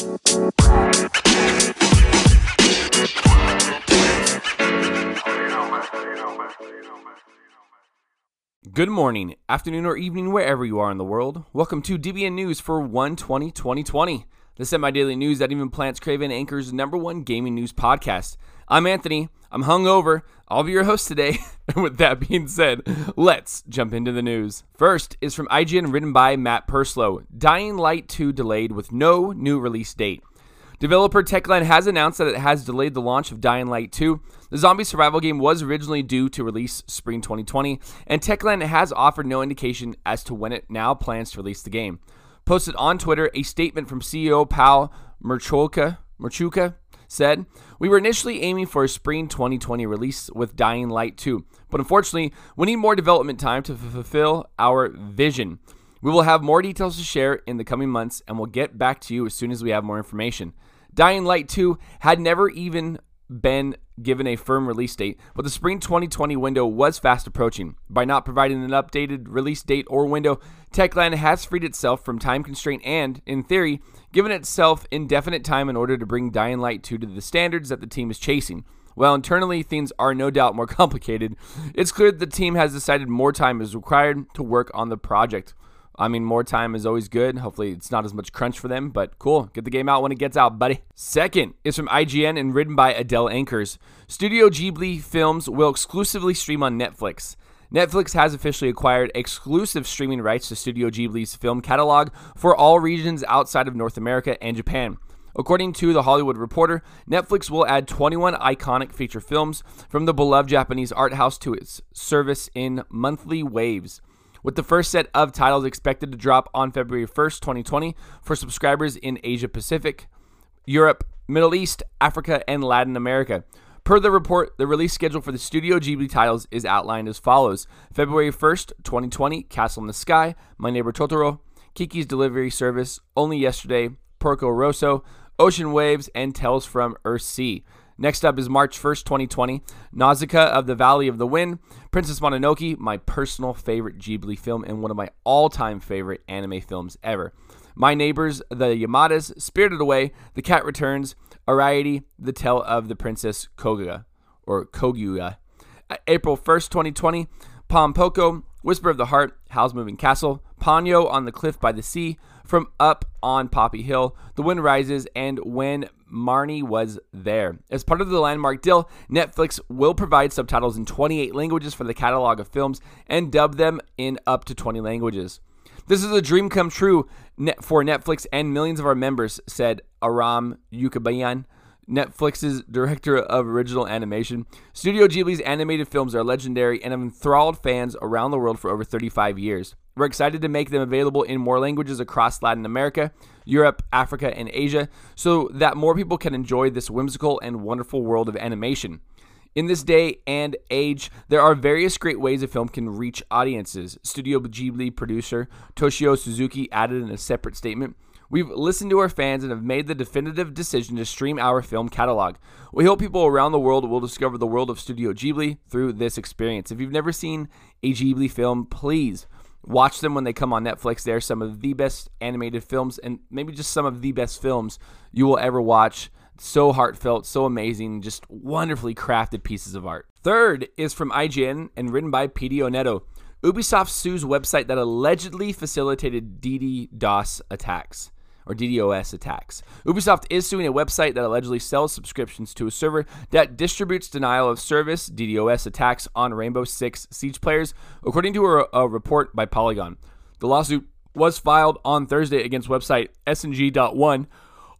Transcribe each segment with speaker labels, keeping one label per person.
Speaker 1: Good morning, afternoon, or evening, wherever you are in the world. Welcome to DBN News for 120 2020, the semi daily news that even Plants Craven anchors number one gaming news podcast. I'm Anthony. I'm hungover. I'll be your host today. and with that being said, let's jump into the news. First is from IGN, written by Matt Purslow Dying Light 2 delayed with no new release date. Developer Techland has announced that it has delayed the launch of Dying Light 2. The zombie survival game was originally due to release spring 2020, and Techland has offered no indication as to when it now plans to release the game. Posted on Twitter, a statement from CEO Paul Marchewka, Marchewka said, We were initially aiming for a spring 2020 release with Dying Light 2, but unfortunately, we need more development time to fulfill our vision. We will have more details to share in the coming months, and we'll get back to you as soon as we have more information. Dying Light 2 had never even been given a firm release date, but the spring 2020 window was fast approaching. By not providing an updated release date or window, Techland has freed itself from time constraint and, in theory, given itself indefinite time in order to bring Dying Light 2 to the standards that the team is chasing. While internally things are no doubt more complicated, it's clear that the team has decided more time is required to work on the project. I mean, more time is always good. Hopefully, it's not as much crunch for them, but cool. Get the game out when it gets out, buddy. Second is from IGN and written by Adele Ankers. Studio Ghibli films will exclusively stream on Netflix. Netflix has officially acquired exclusive streaming rights to Studio Ghibli's film catalog for all regions outside of North America and Japan. According to The Hollywood Reporter, Netflix will add 21 iconic feature films from the beloved Japanese art house to its service in monthly waves with the first set of titles expected to drop on February 1st, 2020, for subscribers in Asia Pacific, Europe, Middle East, Africa, and Latin America. Per the report, the release schedule for the Studio Ghibli titles is outlined as follows February 1st, 2020, Castle in the Sky, My Neighbor Totoro, Kiki's Delivery Service, Only Yesterday, Porco Rosso, Ocean Waves, and Tales from Earthsea. Next up is March 1st, 2020, Nausicaa of the Valley of the Wind, Princess Mononoke, my personal favorite Ghibli film and one of my all time favorite anime films ever. My Neighbors, The Yamadas, Spirited Away, The Cat Returns, Arrietty, The Tale of the Princess Koga, or Koguya. April 1st, 2020, Pom Poko, Whisper of the Heart, Howl's Moving Castle, Ponyo on the Cliff by the Sea, From Up on Poppy Hill, The Wind Rises, and When Marnie was there. As part of the landmark deal, Netflix will provide subtitles in 28 languages for the catalog of films and dub them in up to 20 languages. This is a dream come true for Netflix and millions of our members, said Aram Yacoubian, Netflix's director of original animation. Studio Ghibli's animated films are legendary and have enthralled fans around the world for over 35 years. We're excited to make them available in more languages across Latin America, Europe, Africa, and Asia so that more people can enjoy this whimsical and wonderful world of animation. In this day and age, there are various great ways a film can reach audiences. Studio Ghibli producer Toshio Suzuki added in a separate statement We've listened to our fans and have made the definitive decision to stream our film catalog. We hope people around the world will discover the world of Studio Ghibli through this experience. If you've never seen a Ghibli film, please watch them when they come on Netflix. They're some of the best animated films and maybe just some of the best films you will ever watch. So heartfelt, so amazing, just wonderfully crafted pieces of art. Third is from IGN and written by Pidi Neto. Ubisoft sues website that allegedly facilitated DDoS attacks or DDoS attacks. Ubisoft is suing a website that allegedly sells subscriptions to a server that distributes denial of service DDoS attacks on Rainbow Six Siege players, according to a, a report by Polygon. The lawsuit was filed on Thursday against website SNG.one.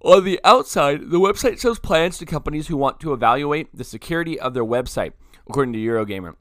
Speaker 1: On the outside, the website shows plans to companies who want to evaluate the security of their website, according to Eurogamer.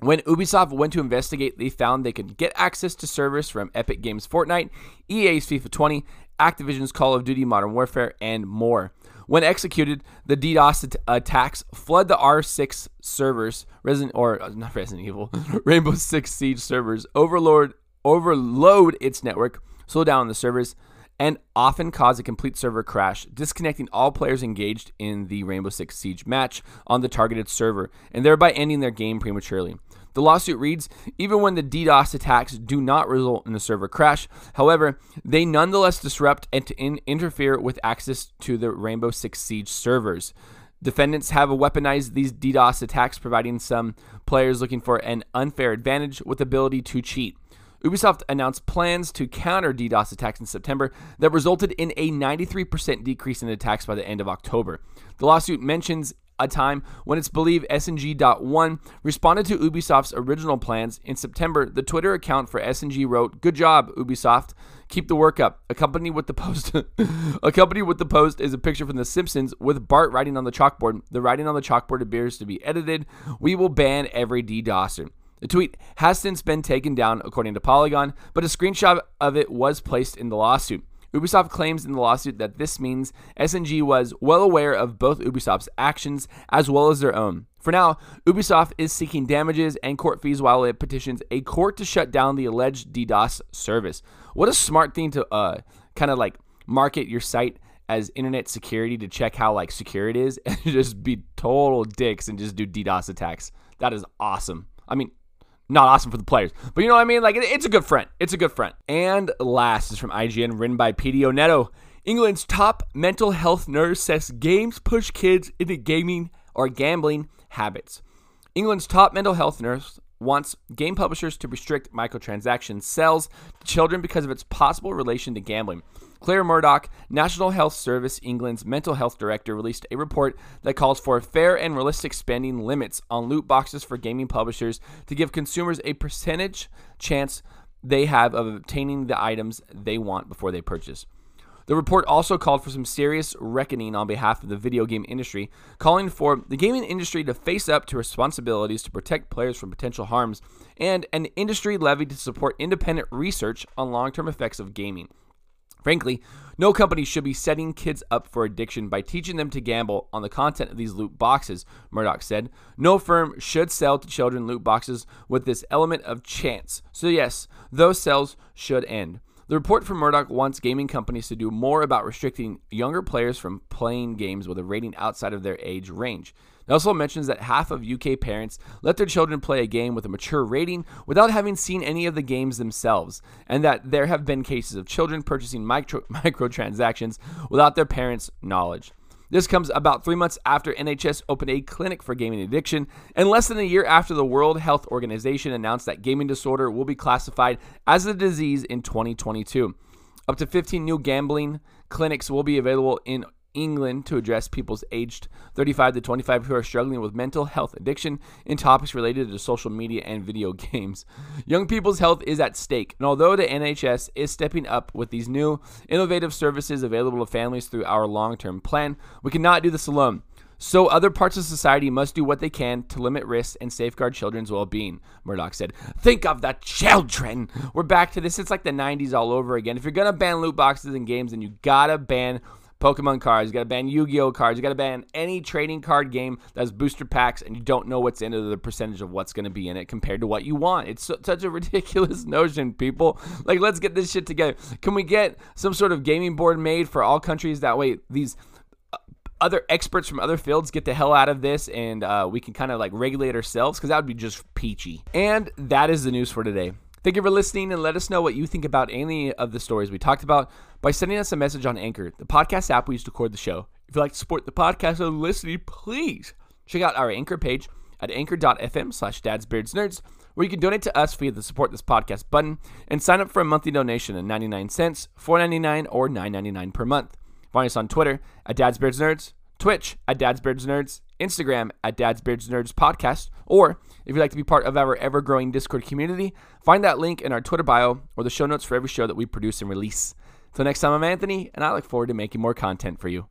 Speaker 1: When Ubisoft went to investigate, they found they could get access to servers from Epic Games Fortnite, EA's FIFA 20, Activision's Call of Duty Modern Warfare, and more. When executed, the DDoS attacks flood the R6 servers, Resident or uh, not Resident Evil, Rainbow Six Siege servers, overload overload its network, slow down the servers, and often cause a complete server crash, disconnecting all players engaged in the Rainbow Six Siege match on the targeted server, and thereby ending their game prematurely. The lawsuit reads Even when the DDoS attacks do not result in a server crash, however, they nonetheless disrupt and in- interfere with access to the Rainbow Six Siege servers. Defendants have weaponized these DDoS attacks, providing some players looking for an unfair advantage with ability to cheat. Ubisoft announced plans to counter DDoS attacks in September that resulted in a 93% decrease in attacks by the end of October. The lawsuit mentions a time when it's believed SNG.one responded to Ubisoft's original plans. In September, the Twitter account for SNG wrote, Good job, Ubisoft. Keep the work up. Accompanied with the post accompanied with the post is a picture from The Simpsons with Bart writing on the chalkboard. The writing on the chalkboard appears to be edited. We will ban every DDoSer. The tweet has since been taken down, according to Polygon, but a screenshot of it was placed in the lawsuit. Ubisoft claims in the lawsuit that this means SNG was well aware of both Ubisoft's actions as well as their own. For now, Ubisoft is seeking damages and court fees while it petitions a court to shut down the alleged DDoS service. What a smart thing to uh, kind of like market your site as internet security to check how like secure it is and just be total dicks and just do DDoS attacks. That is awesome. I mean, not awesome for the players. But you know what I mean? Like, it, it's a good friend. It's a good friend. And last is from IGN, written by Pete Neto. England's top mental health nurse says games push kids into gaming or gambling habits. England's top mental health nurse wants game publishers to restrict microtransaction sales to children because of its possible relation to gambling. Claire Murdoch, National Health Service England's mental health director, released a report that calls for fair and realistic spending limits on loot boxes for gaming publishers to give consumers a percentage chance they have of obtaining the items they want before they purchase. The report also called for some serious reckoning on behalf of the video game industry, calling for the gaming industry to face up to responsibilities to protect players from potential harms and an industry levy to support independent research on long term effects of gaming. Frankly, no company should be setting kids up for addiction by teaching them to gamble on the content of these loot boxes, Murdoch said. No firm should sell to children loot boxes with this element of chance. So, yes, those sales should end. The report from Murdoch wants gaming companies to do more about restricting younger players from playing games with a rating outside of their age range. It also mentions that half of UK parents let their children play a game with a mature rating without having seen any of the games themselves, and that there have been cases of children purchasing micro- microtransactions without their parents' knowledge. This comes about three months after NHS opened a clinic for gaming addiction, and less than a year after the World Health Organization announced that gaming disorder will be classified as a disease in 2022. Up to 15 new gambling clinics will be available in England to address people's aged 35 to 25 who are struggling with mental health addiction and topics related to social media and video games. Young people's health is at stake, and although the NHS is stepping up with these new innovative services available to families through our long term plan, we cannot do this alone. So, other parts of society must do what they can to limit risks and safeguard children's well being, Murdoch said. Think of the children! We're back to this. It's like the 90s all over again. If you're going to ban loot boxes and games, then you gotta ban Pokemon cards. You got to ban Yu-Gi-Oh cards. You got to ban any trading card game that has booster packs, and you don't know what's in it, or the percentage of what's going to be in it compared to what you want. It's so, such a ridiculous notion, people. Like, let's get this shit together. Can we get some sort of gaming board made for all countries? That way, these uh, other experts from other fields get the hell out of this and uh, we can kind of like regulate ourselves because that would be just peachy. And that is the news for today. Thank you for listening and let us know what you think about any of the stories we talked about by sending us a message on Anchor, the podcast app we use to record the show. If you'd like to support the podcast and listening, please check out our Anchor page at anchor.fm slash dadsbeardsnerds, where you can donate to us via the support this podcast button and sign up for a monthly donation of 99 cents, 4.99 or 9.99 per month. Find us on Twitter at dadsbeardsnerds, Twitch at dadsbeardsnerds, Instagram at dadsbeardsnerds podcast, or if you'd like to be part of our ever growing Discord community, find that link in our Twitter bio or the show notes for every show that we produce and release. Till next time, I'm Anthony, and I look forward to making more content for you.